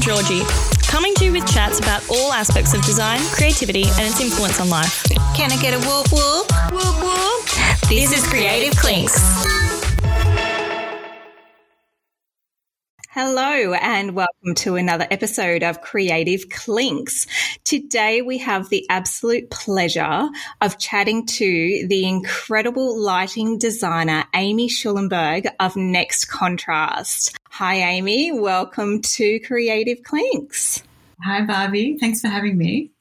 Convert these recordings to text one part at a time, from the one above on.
I'm Georgie, coming to you with chats about all aspects of design, creativity, and its influence on life. Can I get a whoop whoop? Whoop whoop. This is Creative Clinks. Hello, and welcome to another episode of Creative Clinks. Today, we have the absolute pleasure of chatting to the incredible lighting designer, Amie Schulenburg of Next Contrast. Hi, Amie. Welcome to Creative Clinks. Hi, Barbie. Thanks for having me.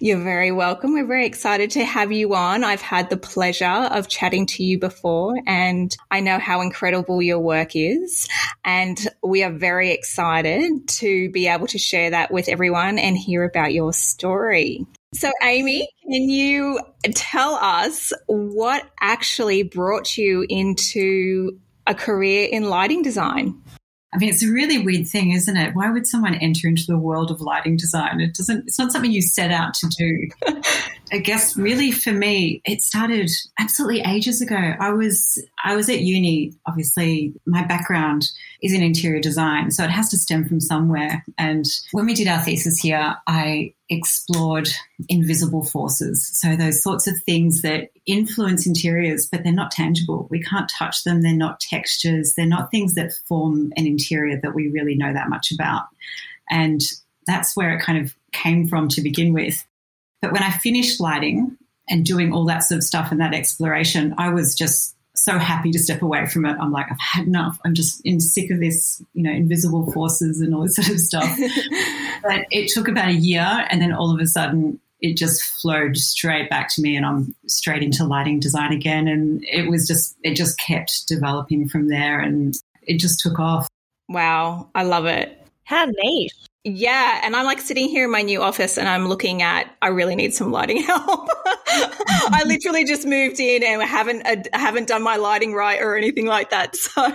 You're very welcome. We're very excited to have you on. I've had the pleasure of chatting to you before, and I know how incredible your work is. And we are very excited to be able to share that with everyone and hear about your story. So, Amie, can you tell us what actually brought you into a career in lighting design? I mean, it's a really weird thing, isn't it? Why would someone enter into the world of lighting design? It doesn't, it's not something you set out to do. I guess really for me, it started absolutely ages ago. I was, I was at uni. Obviously, my background is in interior design, so it has to stem from somewhere. And when we did our thesis here, I explored invisible forces. So those sorts of things that influence interiors, but they're not tangible. We can't touch them. They're not textures. They're not things that form an interior that we really know that much about. And that's where it kind of came from to begin with. But when I finished lighting and doing all that sort of stuff and that exploration, I was just so happy to step away from it. I'm like, I've had enough. I'm just in sick of this, you know, invisible forces and all this sort of stuff. but it took about a year, and then all of a sudden, it just flowed straight back to me, and I'm straight into lighting design again. And it was just, it just kept developing from there, and it just took off. Wow, I love it. How neat. Yeah, and I'm like sitting here in my new office and I'm looking at I really need some lighting help. I literally just moved in and haven't uh, haven't done my lighting right or anything like that. So,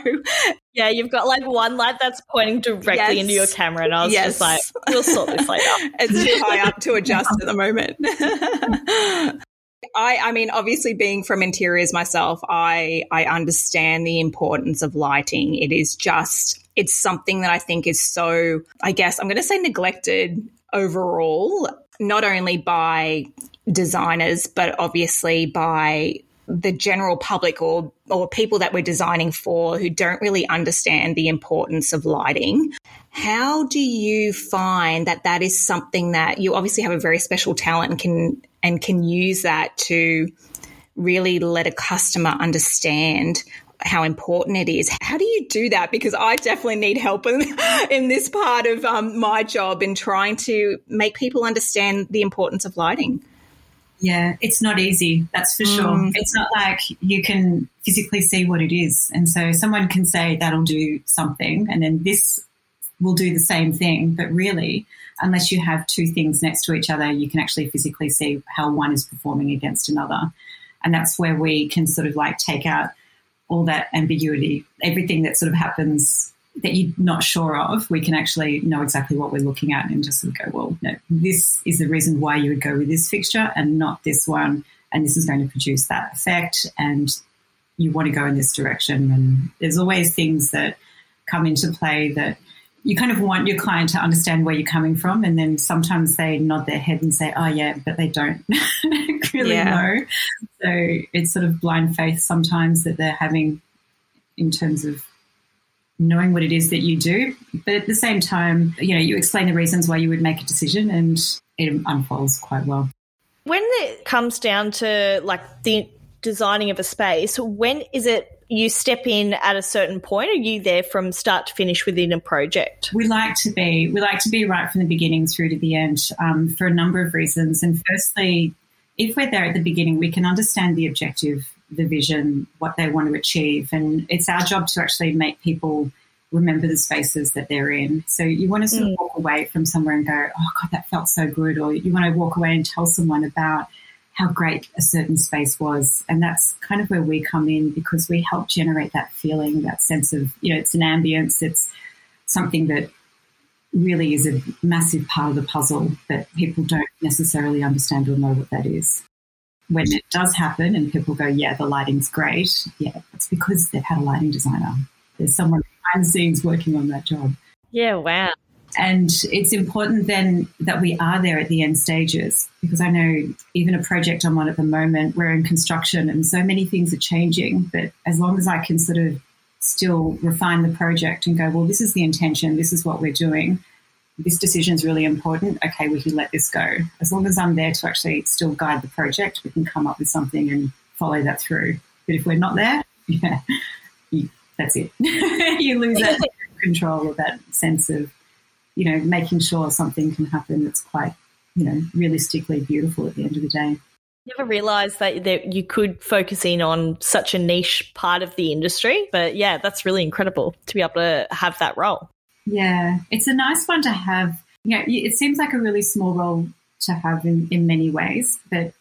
yeah, you've got like one light that's pointing directly yes. into your camera and I was yes. just like we'll sort this later. it's too high up to adjust at the moment. I, I mean, obviously, being from interiors myself, I, I understand the importance of lighting. It is just it's something that I think is so, I guess, I'm going to say neglected overall, not only by designers, but obviously by the general public or or people that we're designing for who don't really understand the importance of lighting. How do you find that that is something that you obviously have a very special talent and can and can use that to really let a customer understand how important it is. How do you do that? Because I definitely need help in, in this part of um, my job in trying to make people understand the importance of lighting. Yeah, it's not easy, that's for sure. Mm. It's not like you can physically see what it is. And so someone can say that'll do something, and then this will do the same thing. But really, unless you have two things next to each other, you can actually physically see how one is performing against another. And that's where we can sort of like take out all that ambiguity, everything that sort of happens that you're not sure of, we can actually know exactly what we're looking at and just sort of go, well, no, this is the reason why you would go with this fixture and not this one. And this is going to produce that effect. And you want to go in this direction. And there's always things that come into play that you kind of want your client to understand where you're coming from. And then sometimes they nod their head and say, oh, yeah, but they don't really yeah. know. So it's sort of blind faith sometimes that they're having in terms of knowing what it is that you do. But at the same time, you know, you explain the reasons why you would make a decision and it unfolds quite well. When it comes down to like the designing of a space, when is it you step in at a certain point? Are you there from start to finish within a project? We like to be. We like to be right from the beginning through to the end um, for a number of reasons. And firstly, if we're there at the beginning, we can understand the objective, the vision, what they want to achieve. And it's our job to actually make people remember the spaces that they're in. So you want to sort mm. of walk away from somewhere and go, oh, God, that felt so good. Or you want to walk away and tell someone about how great a certain space was. And that's kind of where we come in because we help generate that feeling, that sense of, you know, it's an ambience, it's something that really is a massive part of the puzzle that people don't necessarily understand or know what that is. When it does happen and people go, yeah, the lighting's great, yeah, it's because they've had a lighting designer. There's someone behind the scenes working on that job. Yeah, wow. And it's important then that we are there at the end stages because I know even a project I'm on at the moment, we're in construction and so many things are changing. But as long as I can sort of still refine the project and go, well, this is the intention, this is what we're doing, this decision is really important. Okay, we can let this go. As long as I'm there to actually still guide the project, we can come up with something and follow that through. But if we're not there, yeah, you, that's it. you lose that control or that sense of, you know, making sure something can happen that's quite, you know, realistically beautiful at the end of the day. Never realized that, that you could focus in on such a niche part of the industry. But yeah, that's really incredible to be able to have that role. Yeah, it's a nice one to have. You know, it seems like a really small role to have in, in many ways, but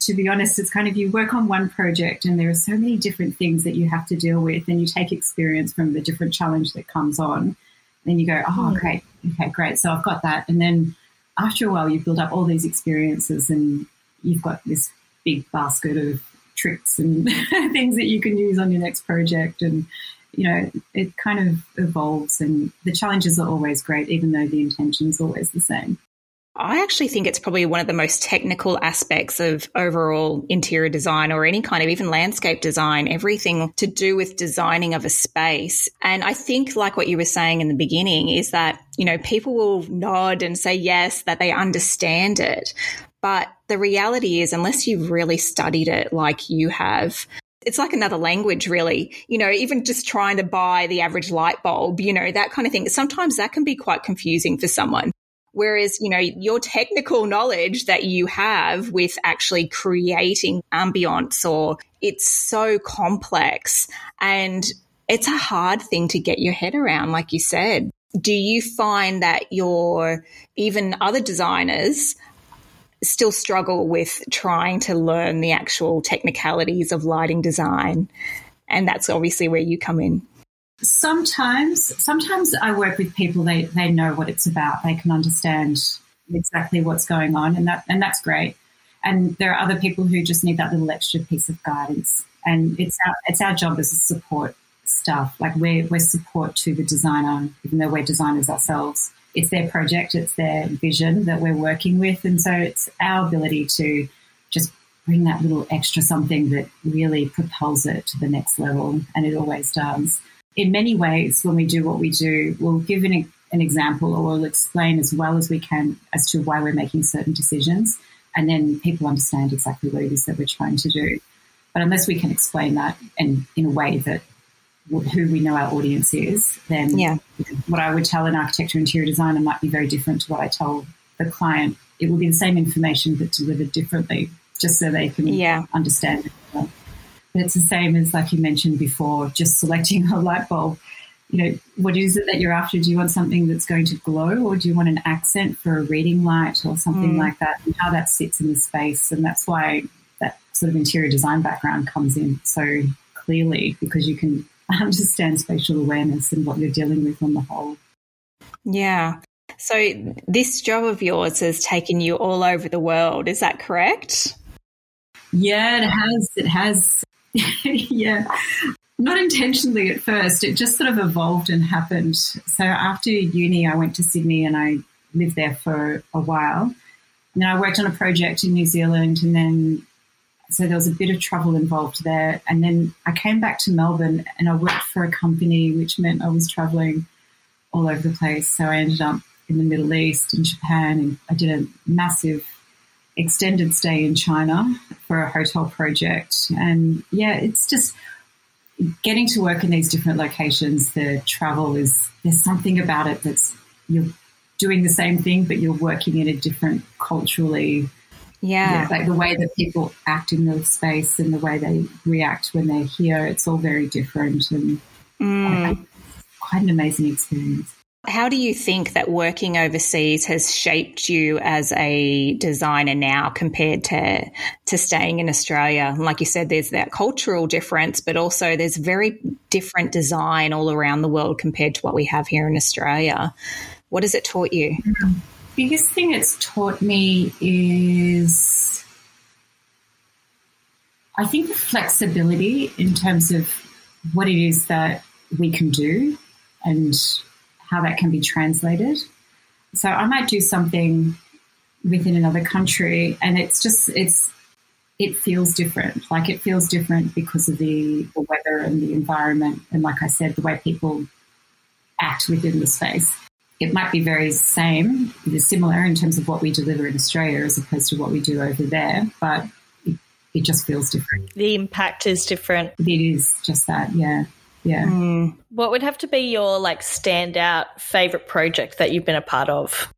to be honest, it's kind of you work on one project and there are so many different things that you have to deal with, and you take experience from the different challenge that comes on. Then you go, oh, hmm. great, okay, great. So I've got that. And then after a while, you build up all these experiences and you've got this big basket of tricks and things that you can use on your next project. And, you know, it kind of evolves and the challenges are always great, even though the intention is always the same. I actually think it's probably one of the most technical aspects of overall interior design or any kind of even landscape design, everything to do with designing of a space. And I think, like what you were saying in the beginning, is that, you know, people will nod and say yes, that they understand it. But the reality is, unless you've really studied it like you have, it's like another language, really. You know, even just trying to buy the average light bulb, you know, that kind of thing. Sometimes that can be quite confusing for someone. Whereas, you know, your technical knowledge that you have with actually creating ambience or it's so complex and it's a hard thing to get your head around, like you said. Do you find that your even other designers still struggle with trying to learn the actual technicalities of lighting design? And that's obviously where you come in. Sometimes, sometimes I work with people. They they know what it's about. They can understand exactly what's going on, and that and that's great. And there are other people who just need that little extra piece of guidance. And it's our it's our job as a support staff. Like we're we're support to the designer, even though we're designers ourselves. It's their project, it's their vision that we're working with, and so it's our ability to just bring that little extra something that really propels it to the next level, and it always does in many ways, when we do what we do, we'll give an, an example or we'll explain as well as we can as to why we're making certain decisions. And then people understand exactly what it is that we're trying to do. But unless we can explain that and in a way that who we know our audience is, then yeah. what I would tell an architect architecture interior designer might be very different to what I tell the client. It will be the same information but delivered differently, just so they can yeah. understand it. It's the same as, like you mentioned before, just selecting a light bulb. You know, what is it that you're after? Do you want something that's going to glow or do you want an accent for a reading light or something mm. like that? And how that sits in the space. And that's why that sort of interior design background comes in so clearly because you can understand spatial awareness and what you're dealing with on the whole. Yeah. So this job of yours has taken you all over the world. Is that correct? Yeah, it has. It has. yeah. Not intentionally at first. It just sort of evolved and happened. So after uni, I went to Sydney and I lived there for a while. And then I worked on a project in New Zealand and then so there was a bit of travel involved there. And then I came back to Melbourne and I worked for a company, which meant I was traveling all over the place. So I ended up in the Middle East and Japan and I did a massive extended stay in China for a hotel project. And yeah, it's just getting to work in these different locations. The travel is, there's something about it that's, you're doing the same thing, but you're working in a different culturally. Yeah. yeah. Like the way that people act in the space and the way they react when they're here, it's all very different. And mm. quite an amazing experience. How do you think that working overseas has shaped you as a designer now compared to to staying in Australia? Like you said, there's that cultural difference, but also there's very different design all around the world compared to what we have here in Australia. What has it taught you? Biggest thing it's taught me is I think the flexibility in terms of what it is that we can do and how that can be translated. So I might do something within another country, and it's just it's it feels different. Like it feels different because of the, the weather and the environment, and like I said, the way people act within the space. It might be very same, similar in terms of what we deliver in Australia as opposed to what we do over there, but it, it just feels different. The impact is different. It is just that, yeah. Yeah. Mm. What would have to be your like standout favorite project that you've been a part of?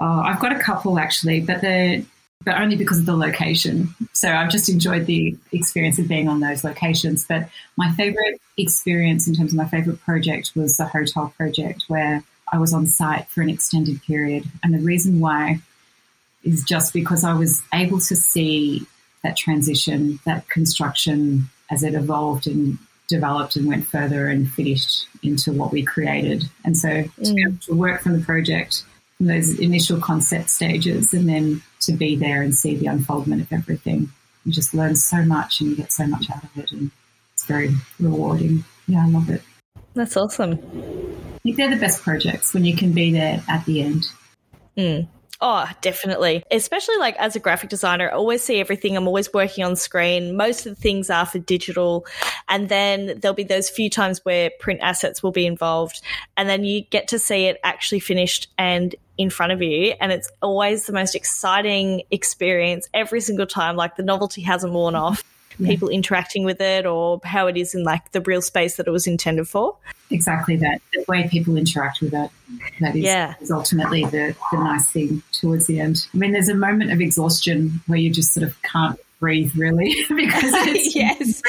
Oh, I've got a couple actually, but the but only because of the location. So I've just enjoyed the experience of being on those locations. But my favorite experience in terms of my favorite project was the hotel project where I was on site for an extended period. And the reason why is just because I was able to see that transition, that construction as it evolved and developed and went further and finished into what we created. And so mm. to be able to work from the project from those initial concept stages and then to be there and see the unfoldment of everything, you just learn so much and you get so much out of it. And it's very rewarding. Yeah, I love it. That's awesome. I think they're the best projects when you can be there at the end. Mm. Oh, definitely. Especially like as a graphic designer, I always see everything. I'm always working on screen. Most of the things are for digital. And then there'll be those few times where print assets will be involved. And then you get to see it actually finished and in front of you. And it's always the most exciting experience every single time. Like the novelty hasn't worn off yeah. people interacting with it or how it is in like the real space that it was intended for. Exactly that. The way people interact with it. That is, yeah. is ultimately the, the nice thing towards the end. I mean, there's a moment of exhaustion where you just sort of can't breathe really because it's yes.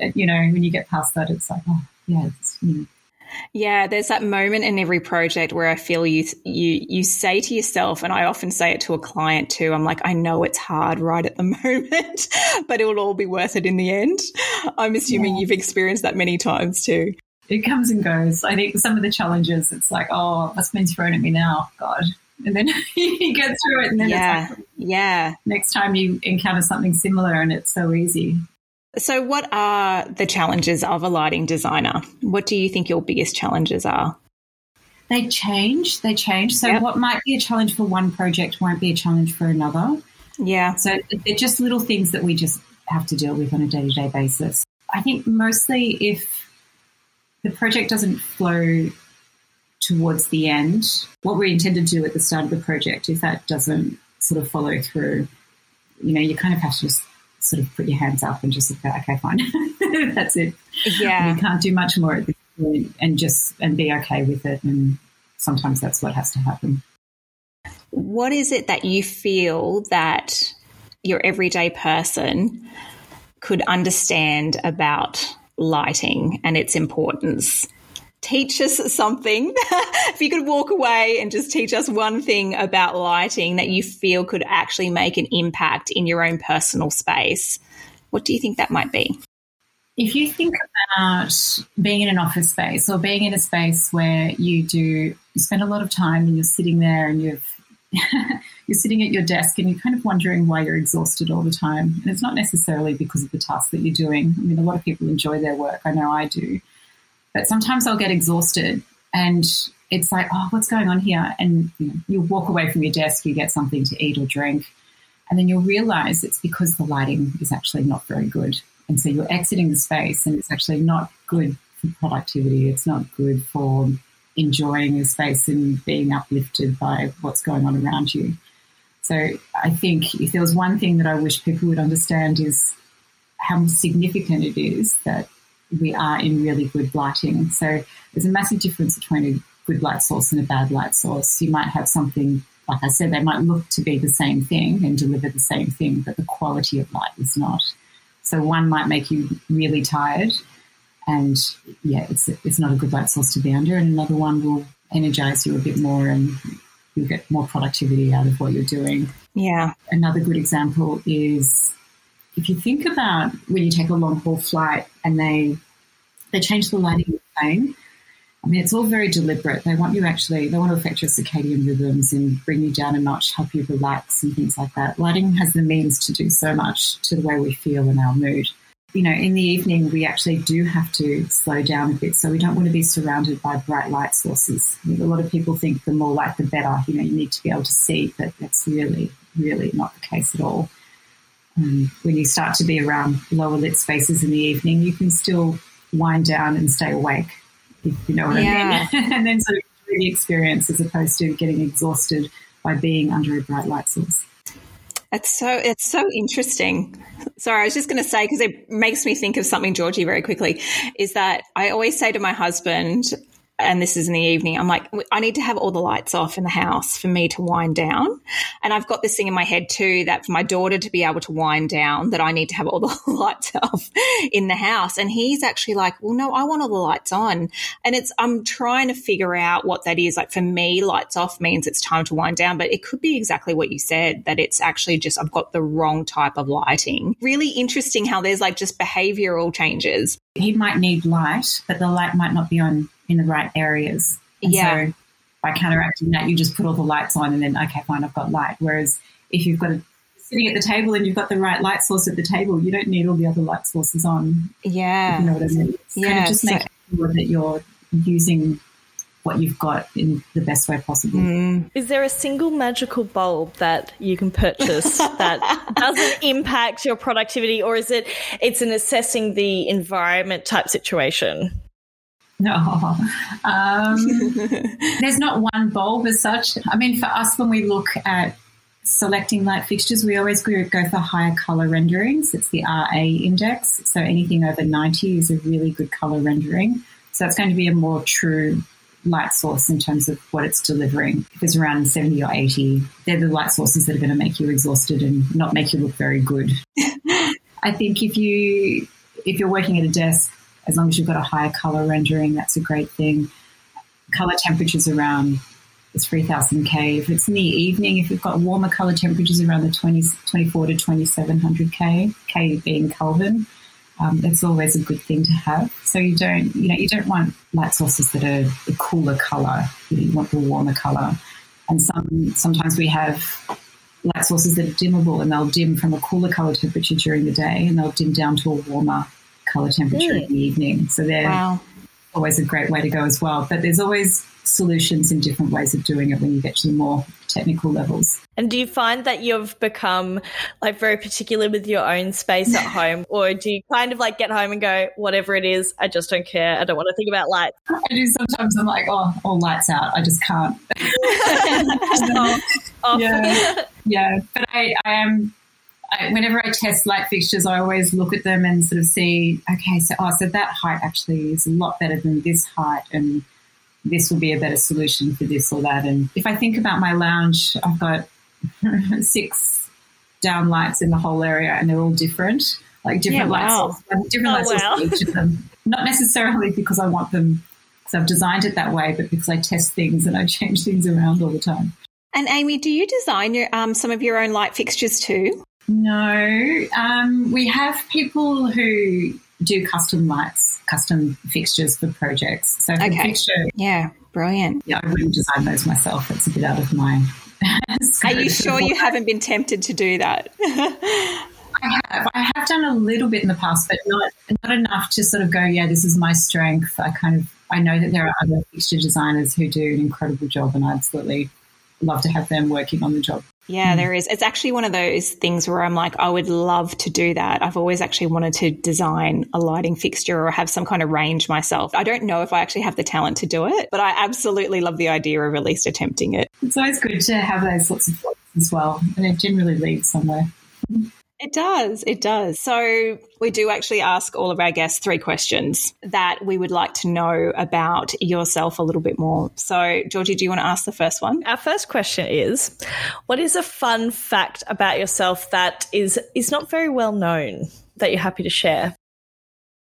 You know, when you get past that, it's like, oh, yeah, it's, you know, yeah, there's that moment in every project where I feel you you you say to yourself, and I often say it to a client too. I'm like, I know it's hard right at the moment, but it will all be worth it in the end. I'm assuming yeah. you've experienced that many times too. It comes and goes. I think some of the challenges, it's like, oh, what's been thrown at me now? God. And then you get through it, and then yeah, like, yeah. Next time you encounter something similar, and it's so easy. So, what are the challenges of a lighting designer? What do you think your biggest challenges are? They change. They change. So, yep. what might be a challenge for one project won't be a challenge for another. Yeah. So, they're just little things that we just have to deal with on a day to day basis. I think mostly if the project doesn't flow towards the end, what we intended to do at the start of the project, if that doesn't sort of follow through, you know, you kind of have to just sort of put your hands up and just go, okay, fine, that's it. Yeah, you can't do much more at this point, and just and be okay with it. And sometimes that's what has to happen. What is it that you feel that your everyday person could understand about lighting and its importance? Teach us something. if you could walk away and just teach us one thing about lighting that you feel could actually make an impact in your own personal space, what do you think that might be? If you think about being in an office space or being in a space where you do you spend a lot of time and you're sitting there and you've you're sitting at your desk and you're kind of wondering why you're exhausted all the time. And it's not necessarily because of the task that you're doing. I mean, a lot of people enjoy their work. I know I do. But sometimes I'll get exhausted and it's like, oh, what's going on here? And you, know, you walk away from your desk, you get something to eat or drink, and then you'll realize it's because the lighting is actually not very good. And so you're exiting the space and it's actually not good for productivity. It's not good for enjoying the space and being uplifted by what's going on around you. So I think if there was one thing that I wish people would understand is how significant it is that we are in really good lighting. So there's a massive difference between a good light source and a bad light source. You might have something, like I said, they might look to be the same thing and deliver the same thing, but the quality of light is not. So one might make you really tired, and yeah, it's it's not a good light source to be under, and another one will energize you a bit more and you'll get more productivity out of what you're doing. Yeah. Another good example is if you think about when you take a long haul flight and they they change the lighting of the plane, I mean, it's all very deliberate. They want you actually, they want to affect your circadian rhythms and bring you down a notch, help you relax and things like that. Lighting has the means to do so much to the way we feel and our mood. you know, in the evening, we actually do have to slow down a bit. So we don't want to be surrounded by bright light sources. A lot of people think the more light, the better. You know, you need to be able to see, but that's really, really not the case at all. Um, when you start to be around lower lit spaces in the evening, you can still wind down and stay awake, if you know what yeah. I mean. and then sort of enjoy the experience as opposed to getting exhausted by being under a bright light source. It's so it's so interesting. Sorry, I was just going to say because it makes me think of something, Georgie, very quickly. Is that I always say to my husband, and this is in the evening, I'm like, I need to have all the lights off in the house for me to wind down. And I've got this thing in my head too that for my daughter to be able to wind down, that I need to have all the lights off in the house. And he's actually like, well, no, I want all the lights on. And it's, I'm trying to figure out what that is. Like for me, lights off means it's time to wind down, but it could be exactly what you said, that it's actually just, I've got the wrong type of lighting. Really interesting how there's like just behavioral changes. He might need light, but the light might not be on in the right areas. And yeah. So by counteracting that, you just put all the lights on and then, okay, fine, I've got light. Whereas if you've got a sitting at the table and you've got the right light source at the table, you don't need all the other light sources on. Yeah. You know what I mean? It's yeah. Kind of just so, make sure that you're using what you've got in the best way possible. Mm. Is there a single magical bulb that you can purchase that doesn't impact your productivity or is it it's an assessing the environment type situation? No, um, there's not one bulb as such. I mean, for us, when we look at selecting light fixtures, we always go for higher color renderings. It's the RA index. So anything over 90 is a really good color rendering. So that's going to be a more true light source in terms of what it's delivering. If it's around 70 or 80, they're the light sources that are going to make you exhausted and not make you look very good. I think if you if you're working at a desk, as long as you've got a higher color rendering, that's a great thing. Color temperatures around it's 3000 K. If it's in the evening, if you've got warmer color temperatures around the 20, 24 to 2700 K, K being Kelvin, um, that's always a good thing to have. So you don't, you know, you don't want light sources that are a cooler color. You want the warmer color. And some, sometimes we have light sources that are dimmable and they'll dim from a cooler color temperature during the day and they'll dim down to a warmer color temperature mm. in the evening. So they're wow. always a great way to go as well. But there's always solutions and different ways of doing it when you get to the more technical levels. And do you find that you've become like very particular with your own space at home, or do you kind of like get home and go, whatever it is, I just don't care. I don't want to think about lights. I do sometimes. I'm like, oh, all lights out. I just can't. off, off. Yeah, yeah. But I, I am I, whenever I test light fixtures, I always look at them and sort of see, okay, so oh, so that height actually is a lot better than this height, and this will be a better solution for this or that. And if I think about my lounge, I've got six down lights in the whole area, and they're all different, like different yeah, wow. lights, different oh, lights wow. each of them. Not necessarily because I want them, because I've designed it that way, but because I test things and I change things around all the time. And Amie, do you design your, um, some of your own light fixtures too? No, um, we have people who do custom lights, custom fixtures for projects. So for okay. fixture, yeah, brilliant. Yeah, I wouldn't design those myself. It's a bit out of my. Are you sure you haven't been tempted to do that? I have. I have done a little bit in the past, but not not enough to sort of go. Yeah, this is my strength. I kind of I know that there are other fixture designers who do an incredible job, and I absolutely love to have them working on the job. Yeah, hmm. there is. It's actually one of those things where I'm like, I would love to do that. I've always actually wanted to design a lighting fixture or have some kind of range myself. I don't know if I actually have the talent to do it, but I absolutely love the idea of at least attempting it. It's always good to have those sorts of thoughts as well, and it generally leads somewhere. It does. It does. So, we do actually ask all of our guests three questions that we would like to know about yourself a little bit more. So, Georgie, do you want to ask the first one? Our first question is What is a fun fact about yourself that is, is not very well known that you're happy to share?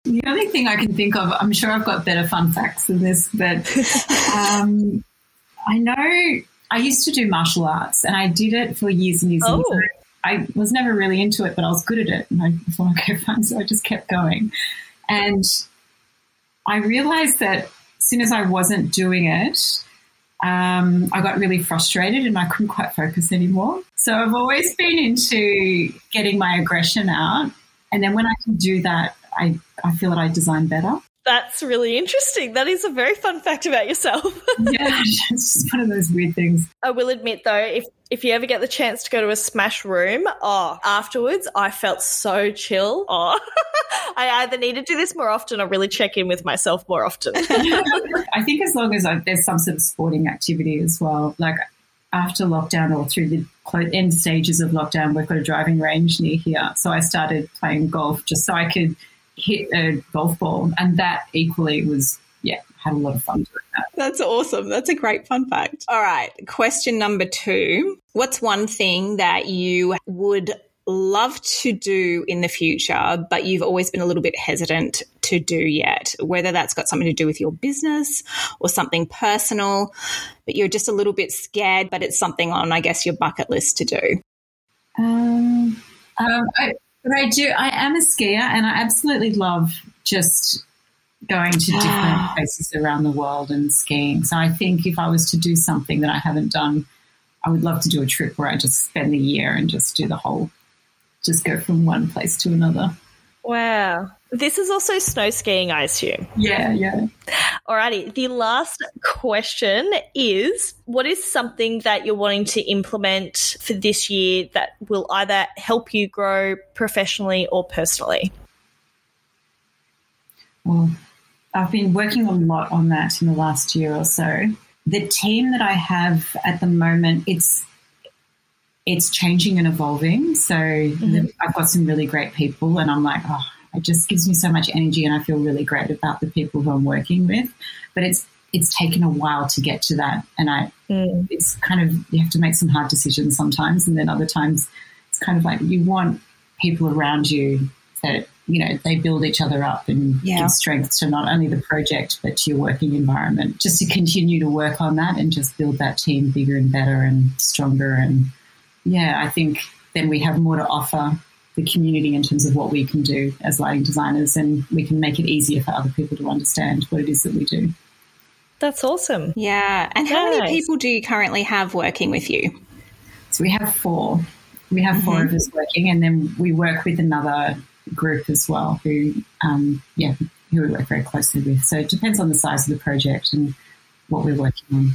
The only thing I can think of, I'm sure I've got better fun facts than this, but um, I know I used to do martial arts and I did it for years and years. Oh. And years. I was never really into it, but I was good at it. And I thought, okay, fine. So I just kept going. And I realized that as soon as I wasn't doing it, um, I got really frustrated and I couldn't quite focus anymore. So I've always been into getting my aggression out And then when I can do that, I, I feel that I design better. That's really interesting. That is a very fun fact about yourself. yeah, it's just one of those weird things. I will admit though, if if you ever get the chance to go to a smash room, oh, afterwards I felt so chill. Oh, I either need to do this more often or really check in with myself more often. I think as long as I, there's some sort of sporting activity as well, like after lockdown or through the end stages of lockdown, we've got a driving range near here. So I started playing golf just so I could hit a golf ball. And that equally was, yeah, had a lot of fun doing that. That's awesome. That's a great fun fact. All right. Question number two What's one thing that you would love to do in the future, but you've always been a little bit hesitant to do yet? Whether that's got something to do with your business or something personal, but you're just a little bit scared, but it's something on, I guess, your bucket list to do. Um, um, I, but I do. I am a skier, and I absolutely love just going to different places around the world and skiing. So I think if I was to do something that I haven't done, I would love to do a trip where I just spend the year and just do the whole, just go from one place to another. Wow. This is also snow skiing, I assume. Yeah, yeah. Alrighty. The last question is what is something that you're wanting to implement for this year that will either help you grow professionally or personally? Well, I've been working a lot on that in the last year or so. The team that I have at the moment, it's it's changing and evolving. So mm-hmm. the, I've got some really great people, and I'm like, oh, it just gives me so much energy and I feel really great about the people who I'm working with. But it's it's taken a while to get to that. And I mm. it's kind of you have to make some hard decisions sometimes and then other times it's kind of like you want people around you that you know they build each other up and yeah. give strength to not only the project but to your working environment just to continue to work on that and just build that team bigger and better and stronger and yeah i think then we have more to offer the community in terms of what we can do as lighting designers and we can make it easier for other people to understand what it is that we do. That's awesome. Yeah. And how many people do you currently have working with you? So we have four. We have 4 mm-hmm. of us working, and then we work with another group as well who, um, yeah, who we work very closely with. So it depends on the size of the project and what we're working on.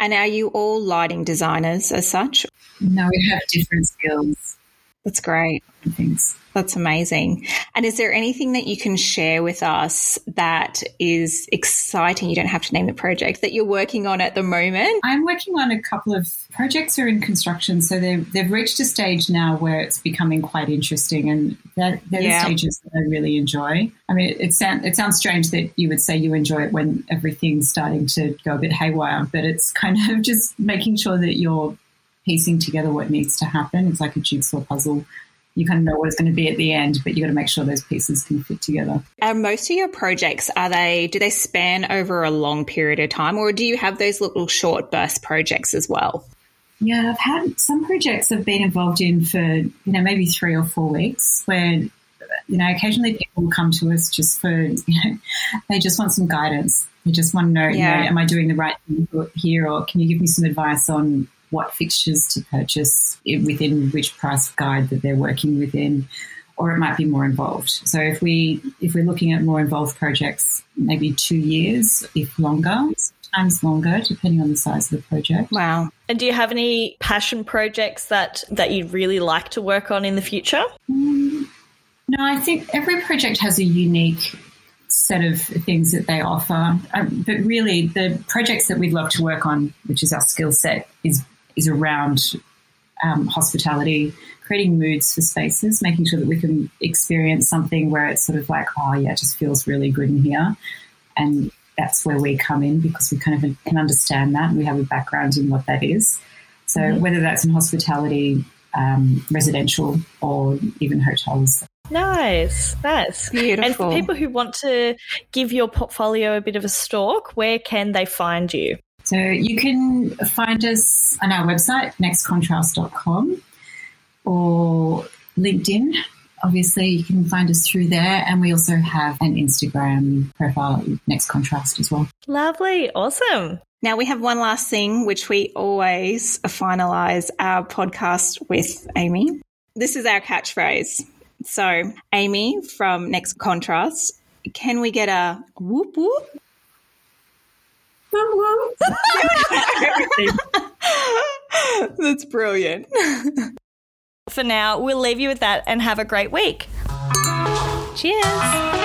And are you all lighting designers as such? No, we have different skills. That's great. Thanks. That's amazing. And is there anything that you can share with us that is exciting? You don't have to name the project that you're working on at the moment. I'm working on a couple of projects are in construction, so they've they've reached a stage now where it's becoming quite interesting, and they're, they're yeah. the stages that I really enjoy. I mean, it, it sounds it sounds strange that you would say you enjoy it when everything's starting to go a bit haywire, but it's kind of just making sure that you're piecing together what needs to happen. It's like a jigsaw puzzle. You kind of know what it's going to be at the end, but you got to make sure those pieces can fit together. And most of your projects are they? Do they span over a long period of time, or do you have those little short burst projects as well? Yeah, I've had some projects I've been involved in for you know maybe three or four weeks, where you know occasionally people will come to us just for you know they just want some guidance. They just want to know, yeah. you know, am I doing the right thing here, or can you give me some advice on what fixtures to purchase within which price guide that they're working within, or it might be more involved. So if we if we're looking at more involved projects, maybe two years, if longer, sometimes longer, depending on the size of the project. Wow. And do you have any passion projects that that you'd really like to work on in the future? Mm, no, I think every project has a unique set of things that they offer. Um, but really, the projects that we'd love to work on, which is our skill set, is is around um, hospitality, creating moods for spaces, making sure that we can experience something where it's sort of like, oh yeah, it just feels really good in here. And that's where we come in because we kind of can understand that and we have a background in what that is. So mm-hmm. whether that's in hospitality, um, residential, or even hotels. Nice, nice. Beautiful. And for people who want to give your portfolio a bit of a stalk, where can they find you? So you can find us on our website, nextcontrast.com or LinkedIn. Obviously, you can find us through there. And we also have an Instagram profile, Next Contrast, as well. Lovely. Awesome. Now, we have one last thing, which we always finalize our podcast with, Amie. This is our catchphrase. So, Amie from Next Contrast, can we get a whoop whoop? That's brilliant. For now, we'll leave you with that and have a great week. Cheers.